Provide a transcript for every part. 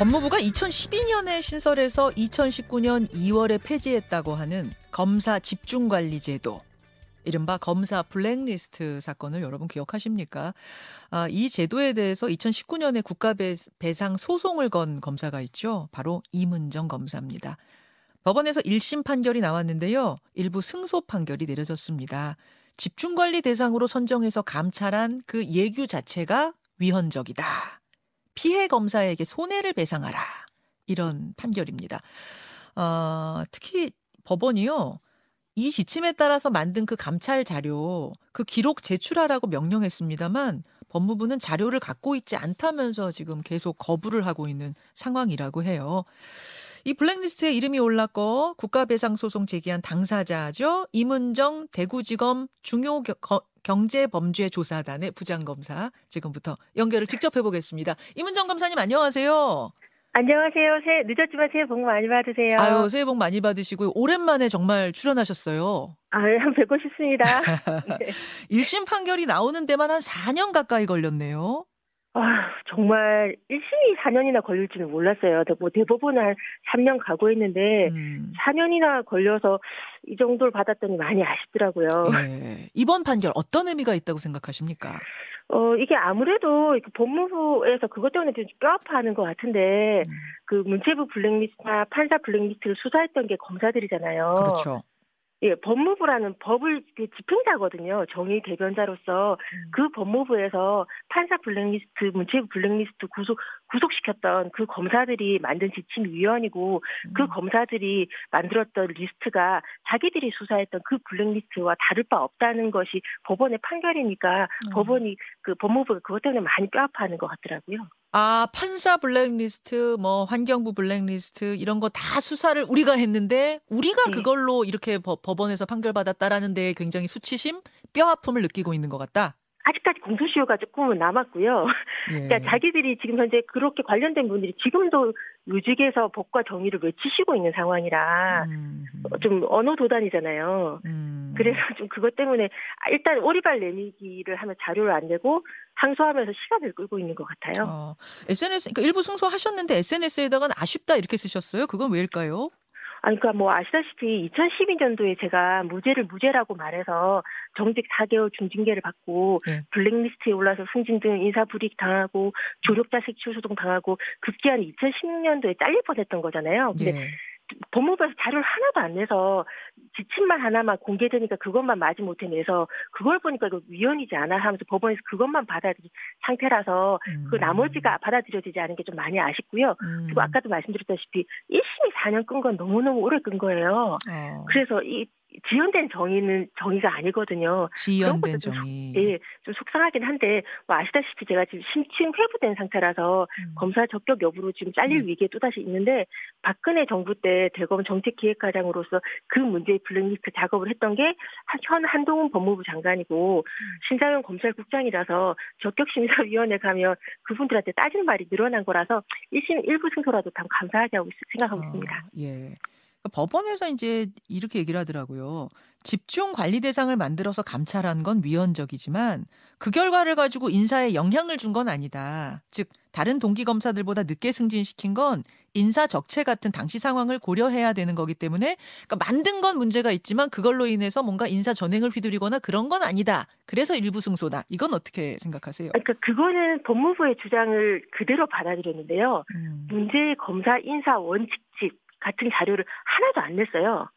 법무부가 2012년에 신설해서 2019년 2월에 폐지했다고 하는 검사 집중관리제도. 이른바 검사 블랙리스트 사건을 여러분 기억하십니까? 아, 이 제도에 대해서 2019년에 국가배상 소송을 건 검사가 있죠. 바로 이문정 검사입니다. 법원에서 1심 판결이 나왔는데요. 일부 승소 판결이 내려졌습니다. 집중관리 대상으로 선정해서 감찰한 그 예규 자체가 위헌적이다. 피해 검사에게 손해를 배상하라. 이런 판결입니다. 어, 특히 법원이요. 이 지침에 따라서 만든 그 감찰 자료, 그 기록 제출하라고 명령했습니다만 법무부는 자료를 갖고 있지 않다면서 지금 계속 거부를 하고 있는 상황이라고 해요. 이 블랙리스트에 이름이 올랐고 국가배상소송 제기한 당사자죠. 이문정 대구지검 중요 경제범죄조사단의 부장검사 지금부터 연결을 직접 해보겠습니다. 이문정 검사님 안녕하세요. 안녕하세요. 새해 늦었지만 새해 복 많이 받으세요. 아유, 새해 복 많이 받으시고요. 오랜만에 정말 출연하셨어요. 아, 한 뵙고 싶습니다. 네. 1심 판결이 나오는 데만 한 4년 가까이 걸렸네요. 아, 정말 1심이 4년이나 걸릴 줄은 몰랐어요. 뭐 대법원은 한 3년 가고 있는데 음. 4년이나 걸려서 이 정도를 받았더니 많이 아쉽더라고요. 네. 이번 판결 어떤 의미가 있다고 생각하십니까? 어, 이게 아무래도 법무부에서 그것 때문에 좀 뼈아파하는 것 같은데, 음. 그 문체부 블랙리스트나 판사 블랙리스트를 수사했던 게 검사들이잖아요. 그렇죠. 예, 법무부라는 법을 그 집행자거든요. 정의 대변자로서 음. 그 법무부에서 판사 블랙리스트, 문체부 블랙리스트 구속 구속시켰던 그 검사들이 만든 지침 위원이고 음. 그 검사들이 만들었던 리스트가 자기들이 수사했던 그 블랙리스트와 다를 바 없다는 것이 법원의 판결이니까 음. 법원이 그 법무부가 그것 때문에 많이 뼈아파하는 것 같더라고요. 아, 판사 블랙리스트, 뭐 환경부 블랙리스트 이런 거 다 수사를 우리가 했는데 우리가 네. 그걸로 이렇게 법, 법원에서 판결받았다라는 데 굉장히 수치심, 뼈아픔을 느끼고 있는 것 같다. 아직까지 공소시효가 조금은 남았고요. 예. 그러니까 자기들이 지금 현재 그렇게 관련된 분들이 지금도 요직에서 법과 정의를 외치시고 있는 상황이라 음. 좀 언어 도단이잖아요. 음. 그래서 좀 그것 때문에 일단 오리발 내미기를 하면 자료를 안 내고 항소하면서 시간을 끌고 있는 것 같아요. 어, SNS 그러니까 일부 승소하셨는데 SNS에다가는 아쉽다 이렇게 쓰셨어요. 그건 왜일까요? 아니, 그러니까 뭐 아시다시피 2012년도에 제가 무죄를 무죄라고 말해서 정직 4개월 중징계를 받고 네. 블랙리스트에 올라서 승진 등 인사 불이익 당하고 조력자 색출 소송 당하고 급기한 2016년도에 잘릴 뻔했던 거잖아요. 근데 네. 법무부에서 자료를 하나도 안 내서 지침만 하나만 공개되니까 그것만 마지 못해 내서 그걸 보니까 그 위헌이지 않아 하면서 법원에서 그것만 받아들인 상태라서 그 음. 그 나머지가 받아들여지지 않은 게 좀 많이 아쉽고요. 음. 그리고 아까도 말씀드렸다시피 1심이 4년 끈 건 너무너무 오래 끈 거예요. 어. 그래서 이 지연된 정의는 정의가 아니거든요. 지연된 정의. 좀, 예, 좀 속상하긴 한데 뭐 아시다시피 제가 지금 심층 회부된 상태라서 음. 검사 적격 여부로 지금 잘릴 음. 위기에 또다시 있는데 박근혜 정부 때 대검 정책기획과장으로서 그 문제의 블랙리스트 작업을 했던 게 현 한동훈 법무부 장관이고 음. 신장현 검찰국장이라서 적격심사위원회 가면 그분들한테 따지는 말이 늘어난 거라서 1심 일부 승소라도 참 감사하다고 생각하고 아, 있습니다. 예. 그러니까 법원에서 이제 이렇게 얘기를 하더라고요. 집중 관리 대상을 만들어서 감찰한 건 위헌적이지만 그 결과를 가지고 인사에 영향을 준 건 아니다. 즉 다른 동기 검사들보다 늦게 승진시킨 건 인사 적체 같은 당시 상황을 고려해야 되는 거기 때문에 그러니까 만든 건 문제가 있지만 그걸로 인해서 뭔가 인사 전행을 휘두르거나 그런 건 아니다. 그래서 일부 승소다. 이건 어떻게 생각하세요? 그러니까 그거는 법무부의 주장을 그대로 받아들였는데요. 음. 문제의 검사 인사 원칙집 같은 자료를 하나도 안 냈어요.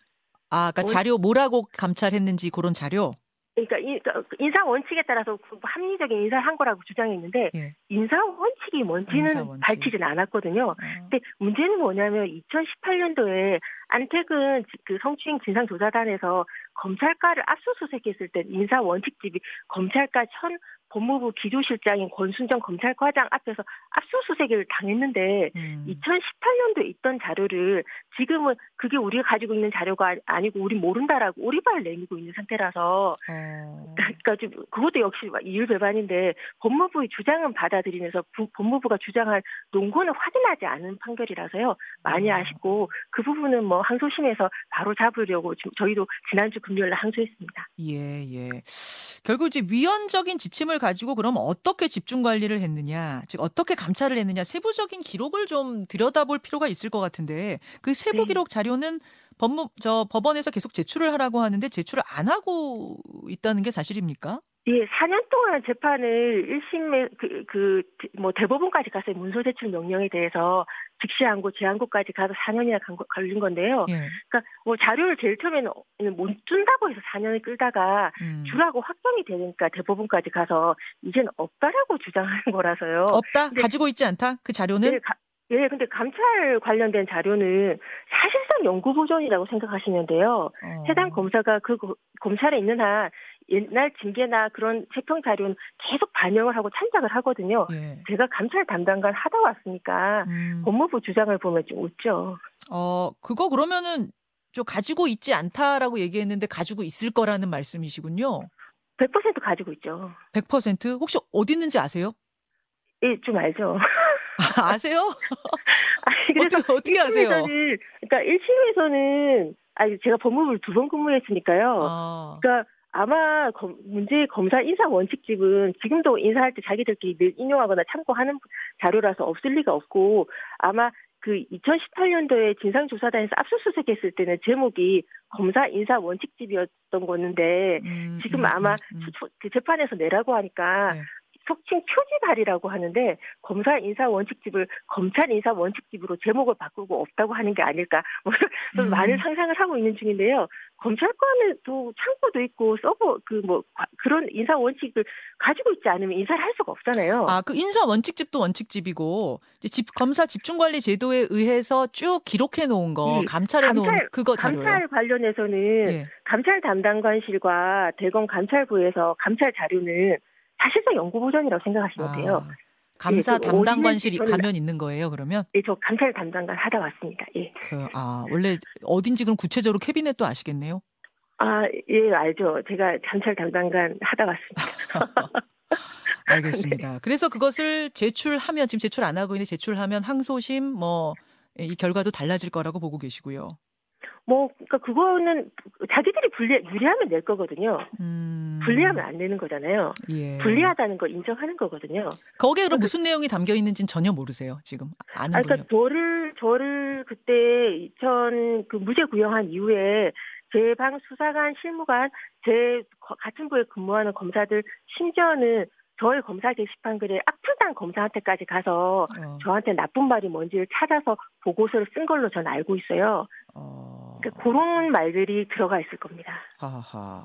아, 그러니까 자료 뭐라고 감찰했는지 그런 자료? 그러니까, 그러니까 인사 원칙에 따라서 그 합리적인 인사를 한 거라고 주장했는데 예. 인사 원칙이 뭔지는 인사 원칙. 밝히지는 않았거든요. 어. 근데 문제는 뭐냐면 2018년도에 안택은 그 성추행 진상조사단에서 검찰과를 압수수색했을 때 인사 원칙집이 검찰과 천 법무부 기조실장인 권순정 검찰과장 앞에서 압수수색을 당했는데 음. 2018년도에 있던 자료를 지금은 그게 우리가 가지고 있는 자료가 아니고 우리 모른다라고 오리발 내미고 있는 상태라서 어. 그러니까 좀 그것도 역시 이율배반인데 법무부의 주장은 받아들이면서 부, 법무부가 주장한 논거는 확인하지 않은 판결이라서요 많이 어. 아쉽고 그 부분은 뭐 항소심에서 바로 잡으려고 지금 저희도 지난주 금요일에 항소했습니다. 예 예. 결국 이제 위헌적인 지침을 가지고 그럼 어떻게 집중 관리를 했느냐, 즉 어떻게 감찰을 했느냐 세부적인 기록을 좀 들여다볼 필요가 있을 것 같은데 그 세부 네. 기록 자료는 법무 저 법원에서 계속 제출을 하라고 하는데 제출을 안 하고 있다는 게 사실입니까? 예, 4년 동안 재판을 1심 그, 그, 뭐 대법원까지 가서 문서 제출 명령에 대해서 즉시 항고, 재항고까지 가서 4년이나 걸린 건데요. 예. 그러니까 뭐 자료를 제일 처음에는 못 준다고 해서 4년을 끌다가 음. 주라고 확정이 되니까 대법원까지 가서 이제는 없다라고 주장하는 거라서요. 없다? 가지고 있지 않다? 그 자료는? 네, 가, 예, 근데 감찰 관련된 자료는 사실상 연구 보존이라고 생각하시면 돼요. 어. 해당 검사가 그 검찰에 있는 한 옛날 징계나 그런 채평 자료는 계속 반영을 하고 참작을 하거든요. 예. 제가 감찰 담당관 하다 왔으니까 음. 법무부 주장을 보면 좀 웃죠. 어, 그거 그러면은 좀 가지고 있지 않다라고 얘기했는데 가지고 있을 거라는 말씀이시군요. 100% 가지고 있죠. 100%? 혹시 어디 있는지 아세요? 예, 좀 알죠. 아, 세요 아니, 그래서 어떻게, 어떻게 아세요? 그러니까 1심에서는 아니 제가 법무부를 두 번 근무했으니까요. 아. 그러니까 아마 검, 문제의 검사 인사 원칙집은 지금도 인사할 때 자기들끼리 늘 인용하거나 참고하는 자료라서 없을 리가 없고 아마 그 2018년도에 진상조사단에서 압수수색했을 때는 제목이 검사 인사 원칙집이었던 거였는데 음, 지금 음, 아마 음, 음. 그 재판에서 내라고 하니까 네. 속칭 표지발이라고 하는데 검사 인사 원칙집을 검찰 인사 원칙집으로 제목을 바꾸고 없다고 하는 게 아닐까 뭐 음. 많은 상상을 하고 있는 중인데요. 검찰권에도 창고도 있고 서버 그 뭐 그런 인사 원칙을 가지고 있지 않으면 인사를 할 수가 없잖아요. 아 그 인사 원칙집도 원칙집이고 집 검사 집중관리 제도에 의해서 쭉 기록해 놓은 거 네. 감찰해 놓은 감찰, 그거 자료요. 감찰 관련해서는 네. 감찰 담당관실과 대검 감찰부에서 감찰 자료는 사실상 연구 보전이라고 생각하시면 아, 돼요. 감사 예, 그 담당관실이 가면 있는 거예요, 그러면? 예, 저 감찰 담당관 하다 왔습니다. 예. 그, 아, 원래 어딘지 그럼 구체적으로 캐비넷도 아시겠네요? 아, 예, 알죠. 제가 감찰 담당관 하다 왔습니다. 알겠습니다. 네. 그래서 그것을 제출하면 지금 제출 안 하고 있는데 제출하면 항소심 뭐 이 결과도 달라질 거라고 보고 계시고요. 뭐, 그니까 그거는 자기들이 불리, 유리하면 낼 거거든요. 음. 불리하면 안 내는 거잖아요. 예. 불리하다는 걸 인정하는 거거든요. 거기에 그럼 무슨 내용이 담겨 있는지는 전혀 모르세요, 지금. 아는 아, 그러니까 저를, 저를 그때 2000, 그 무죄 구형한 이후에 제 방 수사관, 실무관, 제 같은 부에 근무하는 검사들, 심지어는 저의 검사 게시판 글에 악플단 검사한테까지 가서 어. 저한테 나쁜 말이 뭔지를 찾아서 보고서를 쓴 걸로 저는 알고 있어요. 어. 그러니까 그런 말들이 들어가 있을 겁니다. 하하.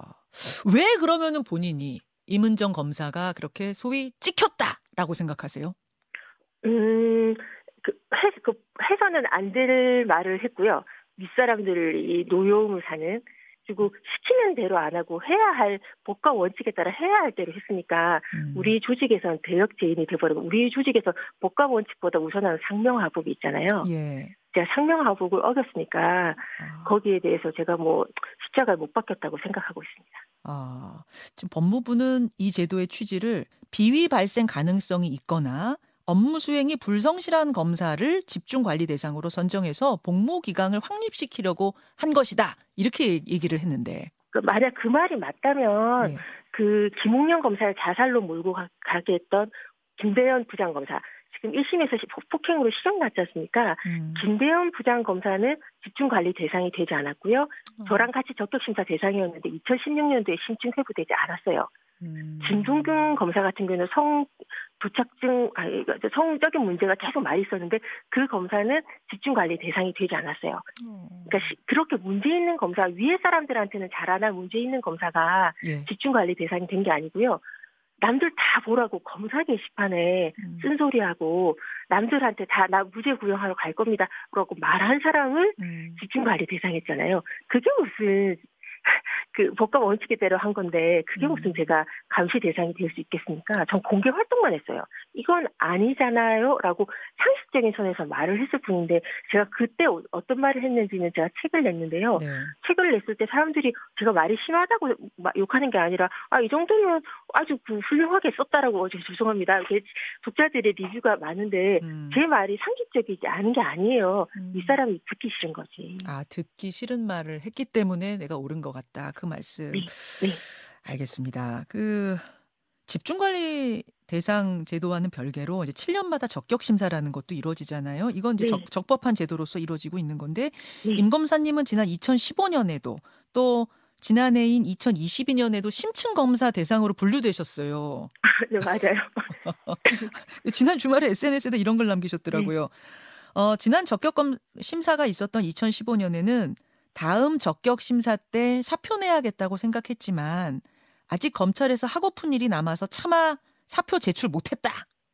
왜 그러면은 본인이 임은정 검사가 그렇게 소위 찍혔다라고 생각하세요? 음, 그, 해, 그 해서는 안 될 말을 했고요. 윗사람들이 노여움을 사는 그리고 시키는 대로 안 하고 해야 할 법과 원칙에 따라 해야 할 대로 했으니까 음. 우리 조직에서는 대역죄인이 돼버리고 우리 조직에서 법과 원칙보다 우선하는 상명하복이 있잖아요. 예. 제가 상명하복을 어겼으니까 아. 거기에 대해서 제가 뭐 십자가를 못 받겠다고 생각하고 있습니다. 아, 지금 법무부는 이 제도의 취지를 비위 발생 가능성이 있거나 업무 수행이 불성실한 검사를 집중 관리 대상으로 선정해서 복무 기간을 확립시키려고 한 것이다. 이렇게 얘기를 했는데. 그 만약 그 말이 맞다면 네. 그 김웅영 검사를 자살로 몰고 가, 게 했던 김대현 부장검사 지금 1심에서 폭행으로 실형 났지 않습니까? 음. 김대현 부장검사는 집중관리 대상이 되지 않았고요. 어. 저랑 같이 적격심사 대상이었는데 2016년도에 심층 회부되지 않았어요. 음. 진동균 검사 같은 경우는 성 도착증 아니 성적인 문제가 계속 많이 있었는데 그 검사는 집중 관리 대상이 되지 않았어요. 음. 그러니까 시, 그렇게 문제 있는 검사 위에 사람들한테는 잘하나 문제 있는 검사가 예. 집중 관리 대상이 된 게 아니고요. 남들 다 보라고 검사 게시판에 음. 쓴소리하고 남들한테 다 나 무죄 구형하러 갈 겁니다. 그러고 말한 사람을 음. 집중 관리 대상했잖아요. 그게 무슨 그 법과 원칙에 대로 한 건데 그게 음. 무슨 제가 감시 대상이 될 수 있겠습니까? 전 공개 활동만 했어요. 이건 아니잖아요.라고 상식적인 선에서 말을 했을 뿐인데 제가 그때 어떤 말을 했는지는 제가 책을 냈는데요. 네. 책을 냈을 때 사람들이 제가 말이 심하다고 욕하는 게 아니라 아 이 정도면 아주 그 훌륭하게 썼다라고 어, 죄송합니다. 독자들의 리뷰가 많은데 음. 제 말이 상식적이지 않은 게 아니에요. 음. 이 사람이 듣기 싫은 거지. 아 듣기 싫은 말을 했기 때문에 내가 옳은 것같 다. 그 말씀. 네. 네. 알겠습니다. 그 집중 관리 대상 제도와는 별개로 이제 7년마다 적격 심사라는 것도 이루어지잖아요. 이건 이제 네. 적, 법한 제도로서 이루어지고 있는 건데 네. 임 검사님은 지난 2015년에도 또 지난해인 2022년에도 심층 검사 대상으로 분류되셨어요. 네, 맞아요. 지난 주말에 SNS에도 이런 걸 남기셨더라고요. 네. 어, 지난 적격 검 심사가 있었던 2015년에는 다음 적격 심사 때 사표 내야겠다고 생각했지만 아직 검찰에서 하고픈 일이 남아서 차마 사표 제출 못했다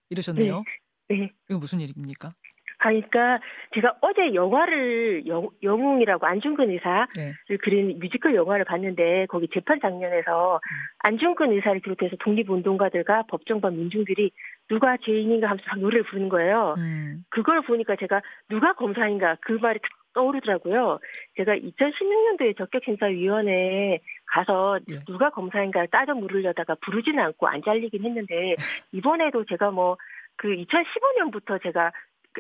이러셨네요. 네. 네. 이거 무슨 일입니까? 아, 그러니까 제가 어제 영화를 영, 영웅이라고 안중근 의사를 네. 그린 뮤지컬 영화를 봤는데 거기 재판 장면에서 음. 안중근 의사를 비롯해서 독립운동가들과 법정반 민중들이 누가 죄인인가 하면서 막 노래를 부르는 거예요. 음. 그걸 보니까 제가 누가 검사인가 그 말이 떠오르더라고요. 제가 2016년도에 적격심사위원회에 가서 예. 누가 검사인가 따져 물으려다가 부르지는 않고 안 잘리긴 했는데 이번에도 제가 뭐 그 2015년부터 제가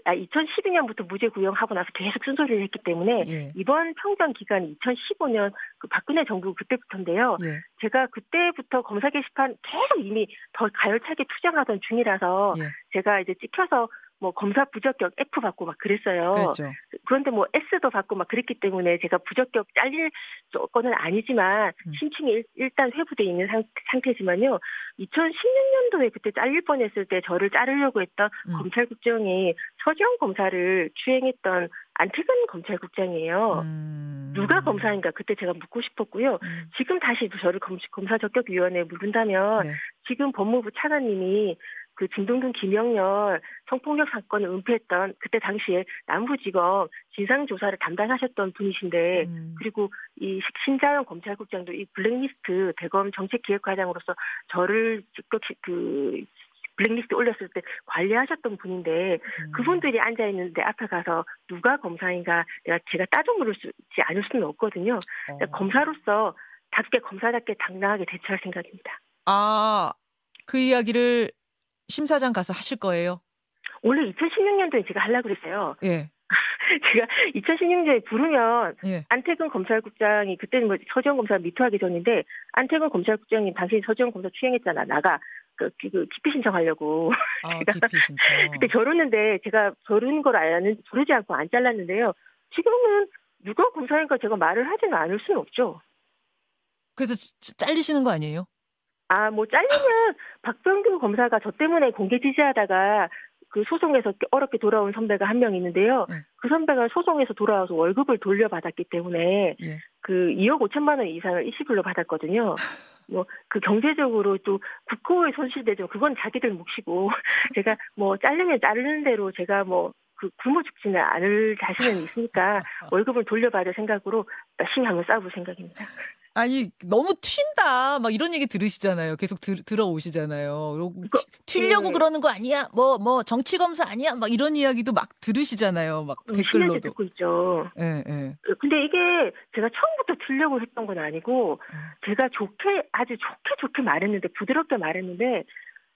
아, 2012년부터 무죄 구형하고 나서 계속 쓴소리를 했기 때문에 예. 이번 평정 기간이 2015년 그 박근혜 정부 그때부터인데요. 예. 제가 그때부터 검사 게시판 계속 이미 더 가열차게 투쟁하던 중이라서 예. 제가 이제 찍혀서 뭐 검사 부적격 F 받고 막 그랬어요. 그렇죠. 그런데 뭐 S도 받고 막 그랬기 때문에 제가 부적격 잘릴 조건은 아니지만 음. 심층이 일, 단 회부돼 있는 상, 태지만요 2016년도에 그때 잘릴 뻔했을 때 저를 자르려고 했던 음. 검찰국장이 서지영 검사를 추행했던 안태근 검찰국장이에요. 음. 누가 검사인가 그때 제가 묻고 싶었고요. 음. 지금 다시 저를 검, 사 적격위원회에 물은다면 네. 지금 법무부 차관님이 그 진동근 김영렬 성폭력 사건을 은폐했던 그때 당시에 남부지검 진상조사를 담당하셨던 분이신데 음. 그리고 이 신자영 검찰국장도 이 블랙리스트 대검 정책기획과장으로서 저를 직접 그 블랙리스트 올렸을 때 관리하셨던 분인데 음. 그분들이 앉아 있는데 앞에 가서 누가 검사인가 내가 제가 따져 물을 수 있지 않을 수는 없거든요. 어. 검사로서 답게 검사답게 당당하게 대처할 생각입니다. 아, 그 이야기를 심사장 가서 하실 거예요? 원래 2016년도에 제가 하려고 그랬어요. 예. 제가 2016년에 부르면 예. 안태근 검찰국장이 그때는 뭐 서지영 검사 미투하기 전인데 안태근 검찰국장이 당신이 서지영 검사 추행했잖아. 나가 그, 그, 그 기피 신청하려고. 아, 제가 기피 신청. 그때 결혼했는데 제가 결혼 걸 아는 부르지 않고 안 잘랐는데요. 지금은 누가 검사니까 제가 말을 하지는 않을 수는 없죠. 그래서 잘리시는 거 아니에요? 아, 뭐 잘리면 박병규 검사가 저 때문에 공개 지지하다가 그 소송에서 어렵게 돌아온 선배가 한 명 있는데요. 네. 그 선배가 소송에서 돌아와서 월급을 돌려받았기 때문에 네. 그 2억 5천만 원 이상을 일시불로 받았거든요. 뭐 그 경제적으로 또 국고에 손실되죠. 그건 자기들 몫이고 제가 뭐 자르면 자르는 대로 제가 뭐그 굶어 죽지는 않을 자신은 있으니까 월급을 돌려받을 생각으로 열심히 한번 싸워볼 생각입니다. 아니 너무 튄다 막 이런 얘기 들으시잖아요. 계속 들, 들어오시잖아요. 그, 튀려고 네. 그러는 거 아니야? 뭐뭐 뭐 정치 검사 아니야? 막 이런 이야기도 막 들으시잖아요. 막 음, 댓글로도 듣고 있죠. 예, 예. 근데 이게 제가 처음부터 튀려고 했던 건 아니고 음. 제가 좋게 아주 좋게 좋게 말했는데 부드럽게 말했는데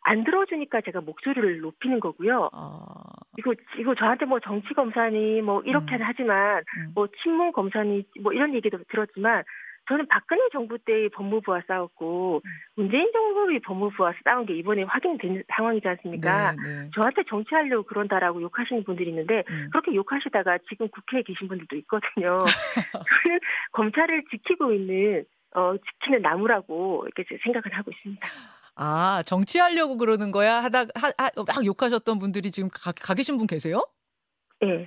안 들어주니까 제가 목소리를 높이는 거고요. 어... 이거 이거 저한테 뭐 정치 검사니 뭐 이렇게는 음. 하지만 음. 뭐 친문 검사니 뭐 이런 얘기도 들었지만 저는 박근혜 정부 때의 법무부와 싸웠고 음. 문재인 정부의 법무부와 싸운 게 이번에 확인된 상황이지 않습니까? 네, 네. 저한테 정치하려고 그런다라고 욕하시는 분들이 있는데 음. 그렇게 욕하시다가 지금 국회에 계신 분들도 있거든요. 저는 검찰을 지키고 있는 어, 지키는 나무라고 이렇게 생각을 하고 있습니다. 아 정치하려고 그러는 거야 하다 하, 하, 막 욕하셨던 분들이 지금 가, 가 계신 분 계세요? 예.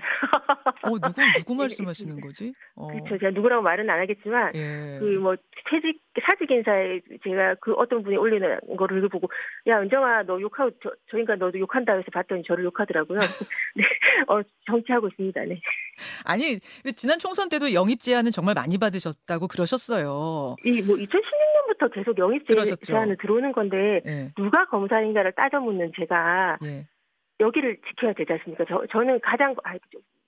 어, 누구, 누구 말씀하시는 거지? 어. 그렇죠. 제가 누구라고 말은 안 하겠지만, 예. 그 뭐, 퇴직, 사직 인사에 제가 그 어떤 분이 올리는 거를 보고, 야, 은정아, 너 욕하고, 저, 저 인간 너도 욕한다 해서 봤더니 저를 욕하더라고요. 네. 어, 정치하고 있습니다. 네. 아니, 지난 총선 때도 영입 제안은 정말 많이 받으셨다고 그러셨어요. 이, 뭐, 2016년부터 계속 영입 제안을 들어오는 건데, 예. 누가 검사인가를 따져 묻는 제가, 예. 여기를 지켜야 되지 않습니까? 저, 저는 가장, 아,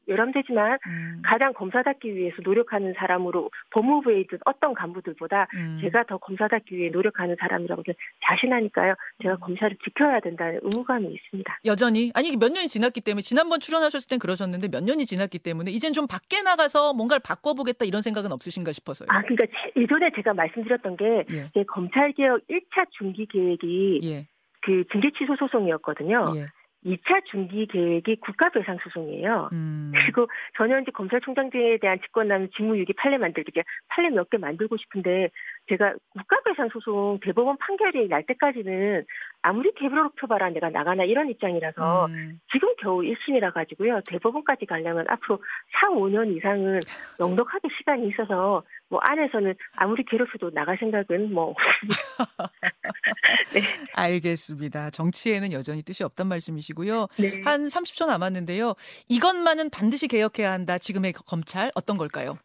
외람되지만 음. 가장 검사답기 위해서 노력하는 사람으로 법무부에 있던 어떤 간부들보다 음. 제가 더 검사답기 위해 노력하는 사람이라고 자신하니까요. 제가 음. 검사를 지켜야 된다는 의무감이 있습니다. 여전히 아니 몇 년이 지났기 때문에 지난번 출연하셨을 땐 그러셨는데 몇 년이 지났기 때문에 이젠 좀 밖에 나가서 뭔가를 바꿔보겠다 이런 생각은 없으신가 싶어서요. 아 그러니까 예전에 제가 말씀드렸던 게 예. 검찰개혁 1차 중기 계획이 예. 그 징계 취소 소송이었거든요. 예. 2차 중기 계획이 국가배상 소송이에요. 음. 그리고 전현직 검찰총장에 대한 직권남 직무유기 판례 만들기 판례 몇 개 만들고 싶은데 제가 국가배상 소송 대법원 판결이 날 때까지는 아무리 개별로 표봐라 내가 나가나 이런 입장이라서 음. 지금 겨우 1심이라 가지고요. 대법원까지 가려면 앞으로 4, 5년 이상은 넉넉하게 시간이 있어서 뭐 안에서는 아무리 괴롭혀도 나갈 생각은 뭐 네. 알겠습니다. 정치에는 여전히 뜻이 없단 말씀이시고요. 네. 한 30초 남았는데요. 이것만은 반드시 개혁해야 한다. 지금의 검찰 어떤 걸까요?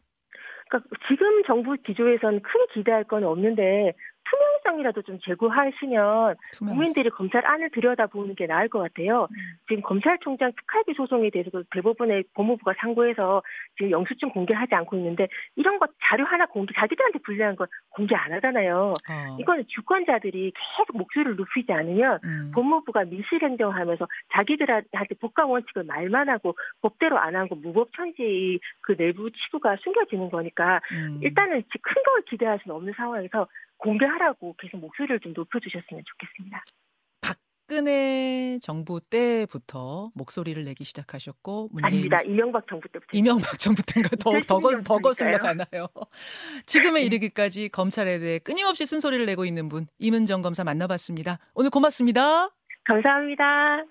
그러니까 지금 정부 기조에서는 크게 기대할 건 없는데 투명성이라도 좀 제고하시면 투명성. 국민들이 검찰 안을 들여다보는 게 나을 것 같아요. 음. 지금 검찰총장 특활비 소송에 대해서도 대부분의 법무부가 상고해서 지금 영수증 공개하지 않고 있는데 이런 것 자료 하나 공개 자기들한테 불리한 건 공개 안 하잖아요. 어. 이거는 주권자들이 계속 목소리를 높이지 않으면 음. 법무부가 밀실행정하면서 자기들한테 복과 원칙을 말만 하고 법대로 안 하고 무법천지 그 내부 치부가 숨겨지는 거니까 음. 일단은 큰 걸 기대할 수는 없는 상황에서 공개하라고 계속 목소리를 좀 높여주셨으면 좋겠습니다. 박근혜 정부 때부터 목소리를 내기 시작하셨고 문재인 아닙니다. 이명박 정부 때부터 이명박 정부 때인가 더더 더 거슬러 가나요? 지금에 이르기까지 검찰에 대해 끊임없이 쓴소리를 내고 있는 분 임은정 검사 만나봤습니다. 오늘 고맙습니다. 감사합니다.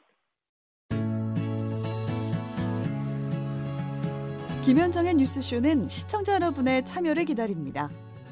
김현정의 뉴스쇼는 시청자 여러분의 참여를 기다립니다.